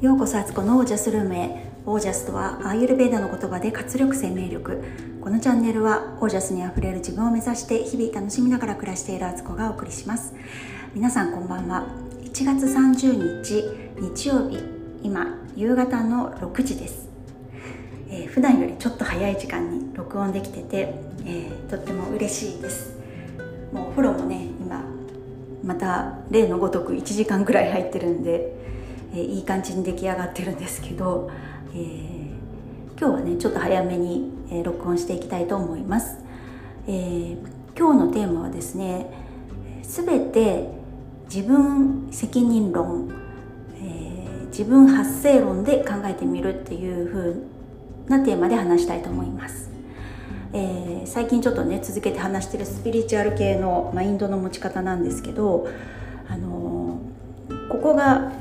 ようこそアツコのオージャスルームへ。オージャスとはアーユルベーダの言葉で活力生命力。このチャンネルはオージャスにあふれる自分を目指して日々楽しみながら暮らしているアツコがお送りします。皆さんこんばんは。1月30日日曜日今夕方の6時です、えー、普段よりちょっと早い時間に録音できてて、えー、とっても嬉しいです。もうお風呂もね今また例のごとく1時間くらい入ってるんでえー、いい感じに出来上がってるんですけど、えー、今日はねちょっと早めに、えー、録音していきたいと思います、えー、今日のテーマはですね全て自分責任論、え自分発生論で考えてみるっていう風なテーマで話したいと思います、え最近ちょっとね続けて話してるスピリチュアル系のマインドの持ち方なんですけどあのここが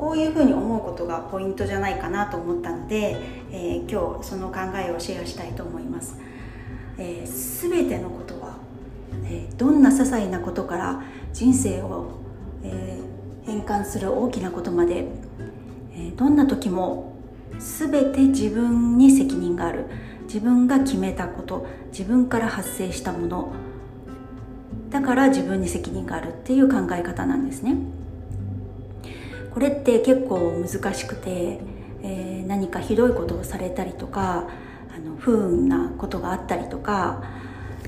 こういうふうに思うことがポイントじゃないかなと思ったので、えー、今日その考えをシェアしたいと思います、えー、全てのことは、えー、どんな些細なことから人生を、えー、変換する大きなことまで、え、どんな時も全て自分に責任がある。自分が決めたこと自分から発生したもの。だから自分に責任があるっていう考え方なんですね。これって結構難しくて、えー、何かひどいことをされたりとかあの不運なことがあったりとか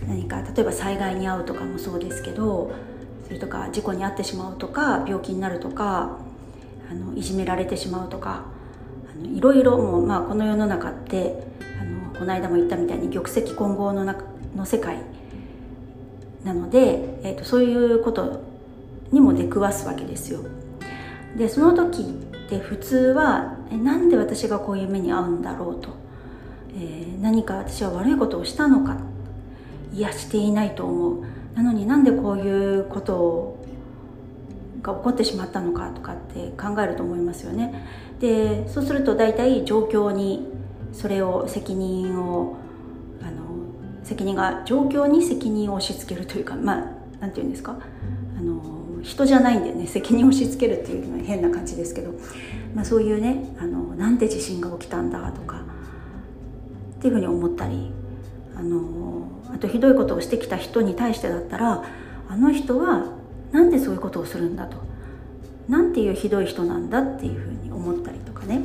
何か例えば災害に遭うとかもそうですけどそれとか事故に遭ってしまうとか病気になるとかあのいじめられてしまうとかあのいろいろもう、まあ、この世の中ってあのこの間も言ったみたいに玉石混合の中の世界なので、えーとそういうことにも出くわすわけですよ。でその時って普通はえなんで私がこういう目に遭うんだろうと、えー、何か私は悪いことをしたのか。いやしていないと思う。なのになんでこういうことが起こってしまったのかとかって考えると思いますよね。でそうすると大体状況にそれを責任をあの責任が状況に責任を押し付けるというかまあ何て言うんですか？あの人じゃないんでね責任を押し付けるっていうのは変な感じですけど、まあ、そういうねあのなんで地震が起きたんだとかっていうふうに思ったりあのあとひどいことをしてきた人に対してだったらあの人はなんでそういうことをするんだとなんていうひどい人なんだっていうふうに思ったりとかね。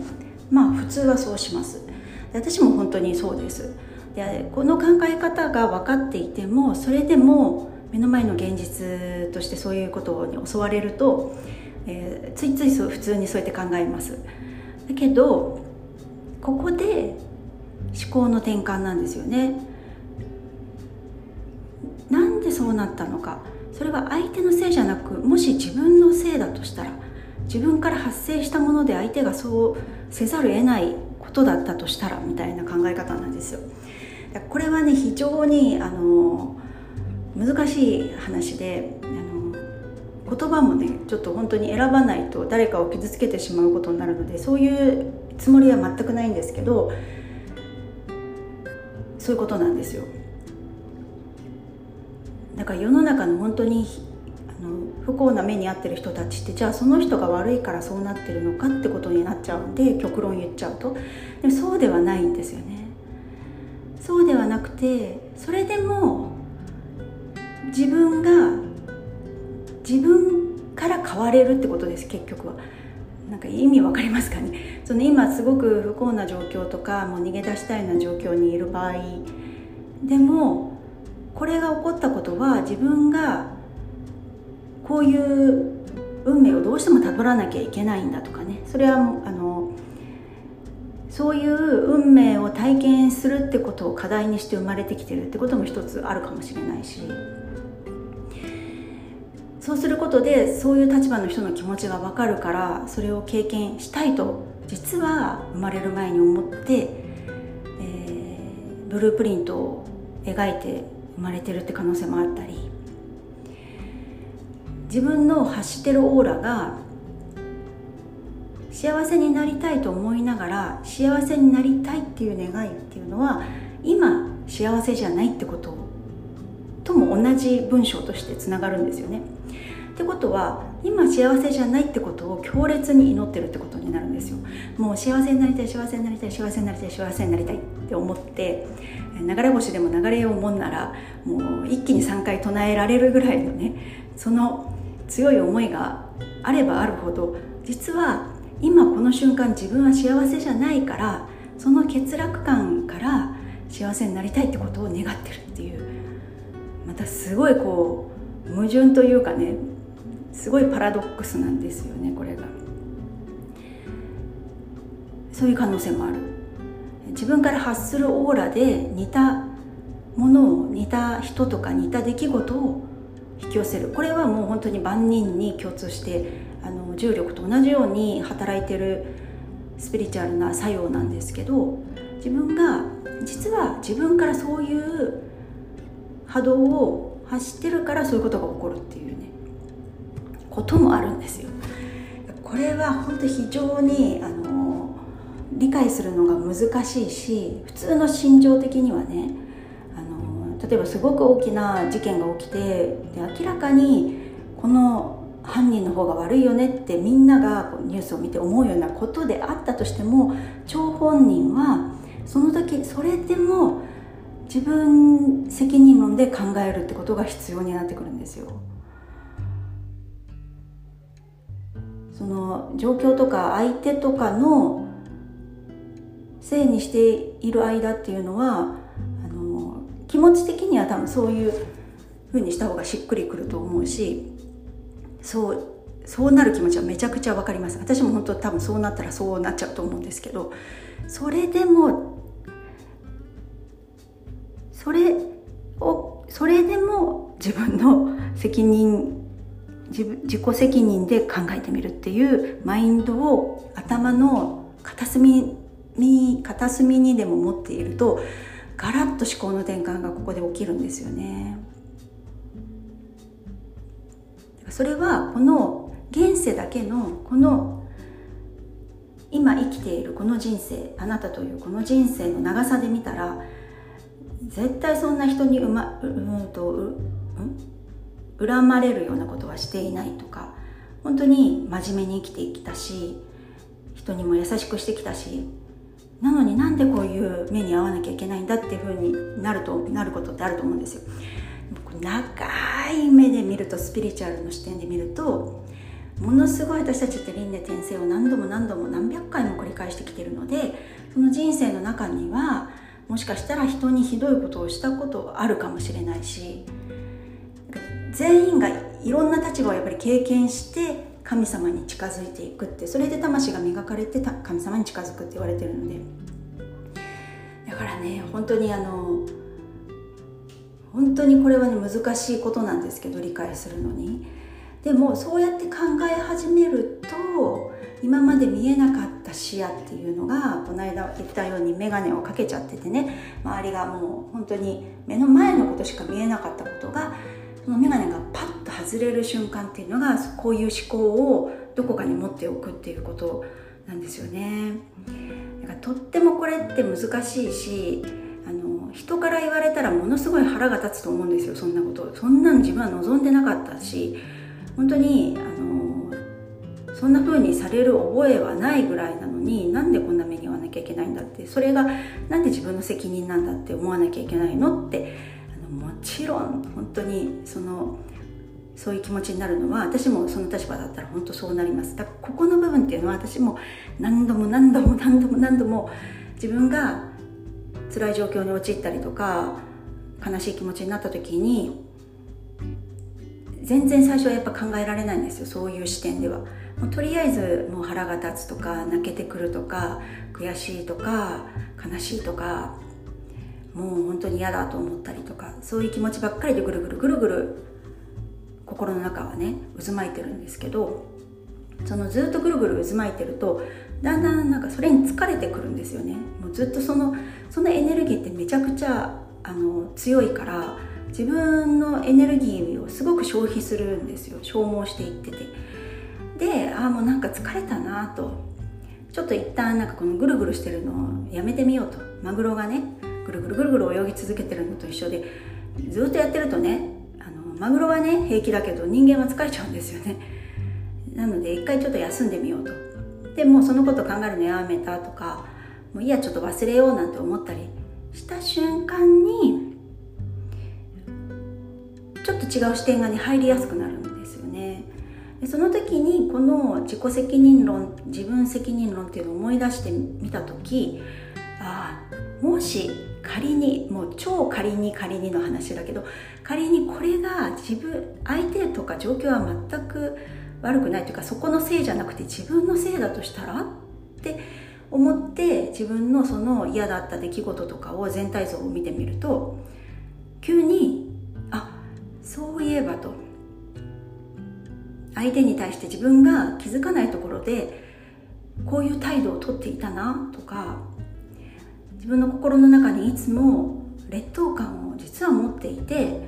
まあ普通はそうします。で私も本当にそうです。でこの考え方が分かっていてもそれでも目の前の現実としてそういうことに襲われると、えー、ついついそう普通にそうやって考えます。だけどここで思考の転換なんですよね。なんでそうなったのか。それは相手のせいじゃなくもし自分のせいだとしたら自分から発生したもので相手がそうせざるを得ないことだったとしたらみたいな考え方なんですよ。これはね非常にあの難しい話であの言葉もねちょっと本当に選ばないと誰かを傷つけてしまうことになるのでそういうつもりは全くないんですけどそういうことなんですよ。だから世の中の本当にあの不幸な目に遭ってる人たちってじゃあその人が悪いからそうなってるのかってことになっちゃうんで極論言っちゃうと。でもそうではないんですよね。そうではなくてそれでも自分が自分から変われるってことです結局は。なんか意味わかりますかね？その今すごく不幸な状況とかもう逃げ出したいような状況にいる場合でもこれが起こったことは自分がこういう運命をどうしてもたどらなきゃいけないんだとかね。それはあのそういう運命を体験するってことを課題にして生まれてきてるってことも一つあるかもしれないし。そうすることでそういう立場の人の気持ちが分かるからそれを経験したいと実は生まれる前に思って、えー、ブループリントを描いて生まれてるって可能性もあったり自分の発してるオーラが幸せになりたいと思いながら幸せになりたいっていう願いっていうのは今幸せじゃないってこととも同じ文章としてつながるんですよね。ってことは今幸せじゃないってことを強烈に祈ってるってことになるんですよ。もう幸せになりたい幸せになりたい幸せになりたい幸せになりたいって思って流れ星でも流れようもんならもう一気に3回唱えられるぐらいのねその強い思いがあればあるほど実は今この瞬間自分は幸せじゃないからその欠落感から幸せになりたいってことを願ってるっていうまたすごいこう矛盾というかねすごいパラドックスなんですよねこれが。そういう可能性もある。自分から発するオーラで似たものを似た人とか似た出来事を引き寄せる。これはもう本当に万人に共通してあの重力と同じように働いてるスピリチュアルな作用なんですけど自分が実は自分からそういう波動を発してるからそういうことが起こるっていうね。こともあるんですよ。これは本当非常にあの理解するのが難しいし普通の心情的にはねあの例えばすごく大きな事件が起きてで明らかにこの犯人の方が悪いよねってみんながニュースを見て思うようなことであったとしても張本人はその時それでも自分責任論で考えるってことが必要になってくるんですよ。その状況とか相手とかのせいにしている間っていうのはあの気持ち的には多分そういうふうにした方がしっくりくると思うしそうそうなる気持ちはめちゃくちゃ分かります。私も本当多分そうなったらそうなっちゃうと思うんですけどそれでもそれをそれでも自分の責任自自己責任で考えてみるっていうマインドを頭の片隅に片隅にでも持っているとガラッと思考の転換がここで起きるんですよね。それはこの現世だけのこの今生きているこの人生あなたというこの人生の長さで見たら絶対そんな人にうまうんと、うん、恨まれるようなことはしていないとか本当に真面目に生きてきたし人にも優しくしてきたしなのになんでこういう目に遭わなきゃいけないんだっていうふうになるとなることってあると思うんですよ。長い目で見るとスピリチュアルの視点で見るとものすごい私たちって輪廻転生を何度も何度も何百回も繰り返してきてるのでその人生の中にはもしかしたら人にひどいことをしたことあるかもしれないし全員がいろんな立場をやっぱり経験して神様に近づいていくってそれで魂が磨かれて神様に近づくって言われてるので。だからね本当にあの本当にこれはね難しいことなんですけど理解するのに。でもそうやって考え始めると今まで見えなかった視野っていうのがこの間言ったように眼鏡をかけちゃっててね。周りがもう本当に目の前のことしか見えなかったことがその眼鏡がパッと外れる瞬間っていうのがこういう思考をどこかに持っておくっていうことなんですよね。だからとってもこれって難しいしあの人から言われたらものすごい腹が立つと思うんですよそんなこと。そんなの自分は望んでなかったし。本当にあのそんな風にされる覚えはないぐらいなのになんでこんな目に遭わなきゃいけないんだって。それがなんで自分の責任なんだって思わなきゃいけないのってもちろん本当にそのそういう気持ちになるのは私もその立場だったら本当そうなります。だからここの部分っていうのは私も何度も何度も何度も何度も自分が辛い状況に陥ったりとか悲しい気持ちになった時に全然最初はやっぱ考えられないんですよ。そういう視点では。もうとりあえずもう腹が立つとか泣けてくるとか悔しいとか悲しいとかもう本当に嫌だと思ったりとかそういう気持ちばっかりでぐるぐるぐるぐる心の中はね渦巻いてるんですけどそのずっとぐるぐる渦巻いてるとだんだんなんかそれに疲れてくるんですよね。もうずっとそのそのエネルギーってめちゃくちゃあの強いから自分のエネルギーをすごく消費するんですよ。消耗していってて。でああもうなんか疲れたなと。ちょっと一旦なんかこのぐるぐるしてるのをやめてみようと。マグロがねぐるぐるぐるぐる泳ぎ続けてるのと一緒でずっとやってるとねあのマグロはね平気だけど人間は疲れちゃうんですよねなので一回ちょっと休んでみようとでもうそのこと考えるのやめたとかもういやちょっと忘れようなんて思ったりした瞬間にちょっと違う視点がね入りやすくなるんですよねでその時にこの自己責任論自分責任論っていうのを思い出してみた時ああもし仮にもう超仮に仮にの話だけど仮にこれが自分相手とか状況は全く悪くないというかそこのせいじゃなくて自分のせいだとしたらって思って自分のその嫌だった出来事とかを全体像を見てみると急にあそういえばと。相手に対して自分が気づかないところでこういう態度をとっていたなとか自分の心の中にいつも劣等感を実は持っていて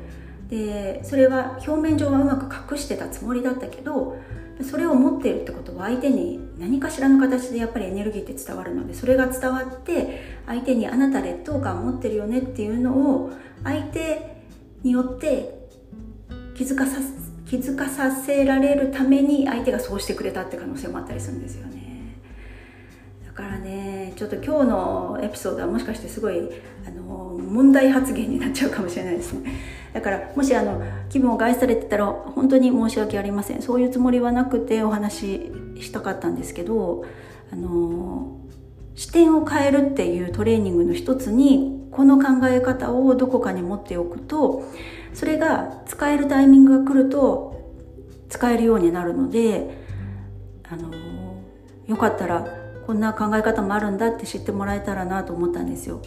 でそれは表面上はうまく隠してたつもりだったけどそれを持っているってことは相手に何かしらの形でやっぱりエネルギーって伝わるのでそれが伝わって相手にあなた劣等感を持ってるよねっていうのを相手によって気づかさ気づかさせられるために相手がそうしてくれたって可能性もあったりするんですよね。ちょっと今日のエピソードはもしかしてすごいあの問題発言になっちゃうかもしれないですね。だからもしあの気分を害されてたら本当に申し訳ありません。そういうつもりはなくてお話ししたかったんですけどあの視点を変えるっていうトレーニングの一つにこの考え方をどこかに持っておくとそれが使えるタイミングが来ると使えるようになるのであのよかったらこんな考え方もあるんだって知ってもらえたらなと思ったんですよ。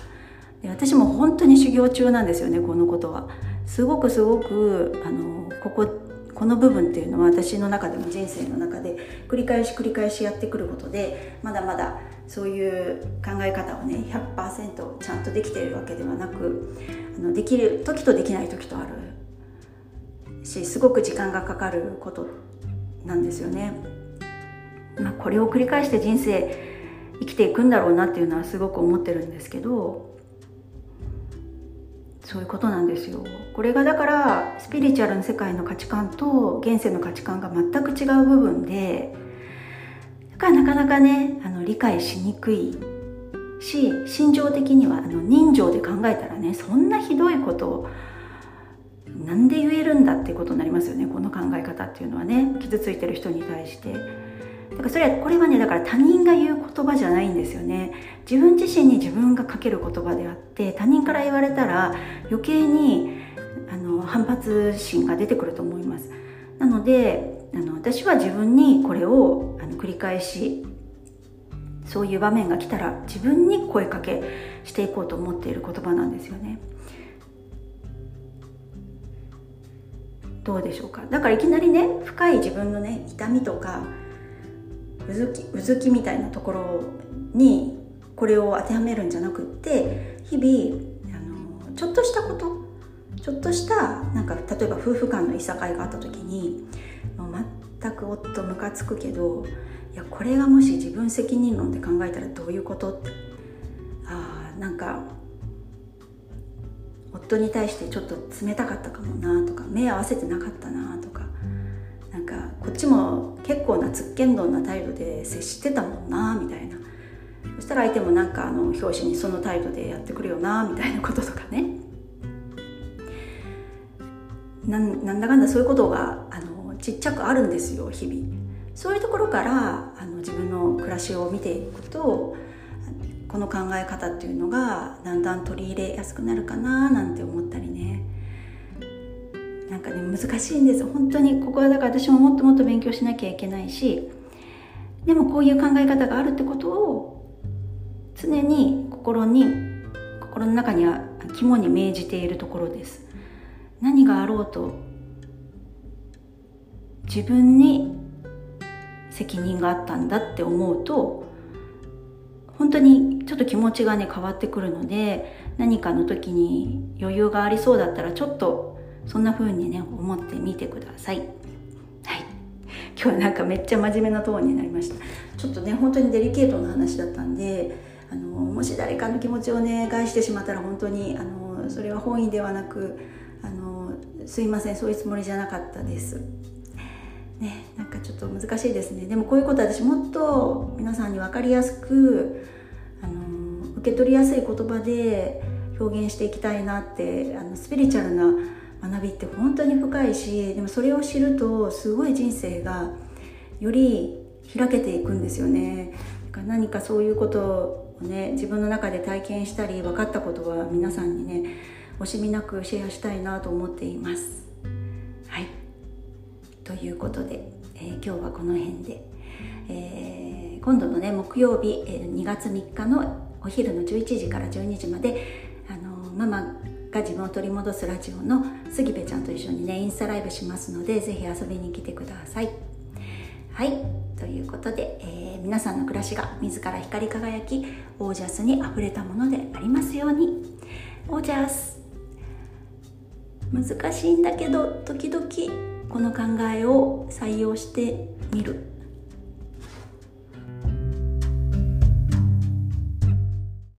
で私も本当に修行中なんですよねこのことは。すごくすごくあのこここの部分っていうのは私の中でも人生の中で繰り返し繰り返しやってくることでまだまだそういう考え方をね100%ちゃんとできているわけではなくあのできる時とできない時とあるしすごく時間がかかることなんですよね。まあ、これを繰り返して人生生きていくんだろうなっていうのはすごく思ってるんですけどそういうことなんですよこれがだからスピリチュアルの世界の価値観と現世の価値観が全く違う部分でだからなかなかねあの理解しにくいし心情的にはあの人情で考えたらねそんなひどいことをなんで言えるんだっていうことになりますよねこの考え方っていうのはね傷ついてる人に対して。だからそれはこれはねだから他人が言う言葉じゃないんですよね。自分自身に自分がかける言葉であって他人から言われたら余計にあの反発心が出てくると思います。なのであの私は自分にこれをあの繰り返しそういう場面が来たら自分に声かけしていこうと思っている言葉なんですよね。どうでしょうか？だからいきなりね深い自分のね痛みとかうずきうずきみたいなところにこれを当てはめるんじゃなくって日々あのちょっとしたことちょっとしたなんか例えば夫婦間のいさかいがあった時に全く夫ムカつくけどいやこれがもし自分責任論で考えたらどういうこと？ってあなんか夫に対してちょっと冷たかったかもなとか目合わせてなかったなとかこっちも結構なつっけんどんな態度で接してたもんなみたいな。そしたら相手もなんかあの表紙にその態度でやってくるよなみたいなこととかね。なんだかんだそういうことがあのちっちゃくあるんですよ日々。そういうところからあの自分の暮らしを見ていくとこの考え方っていうのがだんだん取り入れやすくなるかななんて思ったりね。なんかね難しいんです。本当にここはだから私ももっともっと勉強しなきゃいけないしでもこういう考え方があるってことを常に心に心の中には肝に銘じているところです。何があろうと自分に責任があったんだって思うと本当にちょっと気持ちがね変わってくるので何かの時に余裕がありそうだったらちょっとそんな風にね思ってみてください。はい。今日はなんかめっちゃ真面目なトーンになりました。ちょっとね本当にデリケートな話だったんであのもし誰かの気持ちをね害してしまったら本当にあのそれは本意ではなくあのすいませんそういうつもりじゃなかったです。ねなんかちょっと難しいですね。でもこういうこと私もっと皆さんに分かりやすくあの受け取りやすい言葉で表現していきたいなってあのスピリチュアルな学びって本当に深いしでもそれを知るとすごい人生がより開けていくんですよね。だから何かそういうことをね自分の中で体験したり分かったことは皆さんにね惜しみなくシェアしたいなと思っています。はい。ということで、えー、今日はこの辺で、えー、今度のね木曜日、えー、2月3日のお昼の11時から12時まであのママが自分を取り戻すラジオの杉部ちゃんと一緒にねインスタライブしますのでぜひ遊びに来てください。はい。ということで、えー、皆さんの暮らしが自ら光り輝きオージャスにあふれたものでありますように。オージャス。難しいんだけど時々この考えを採用してみる。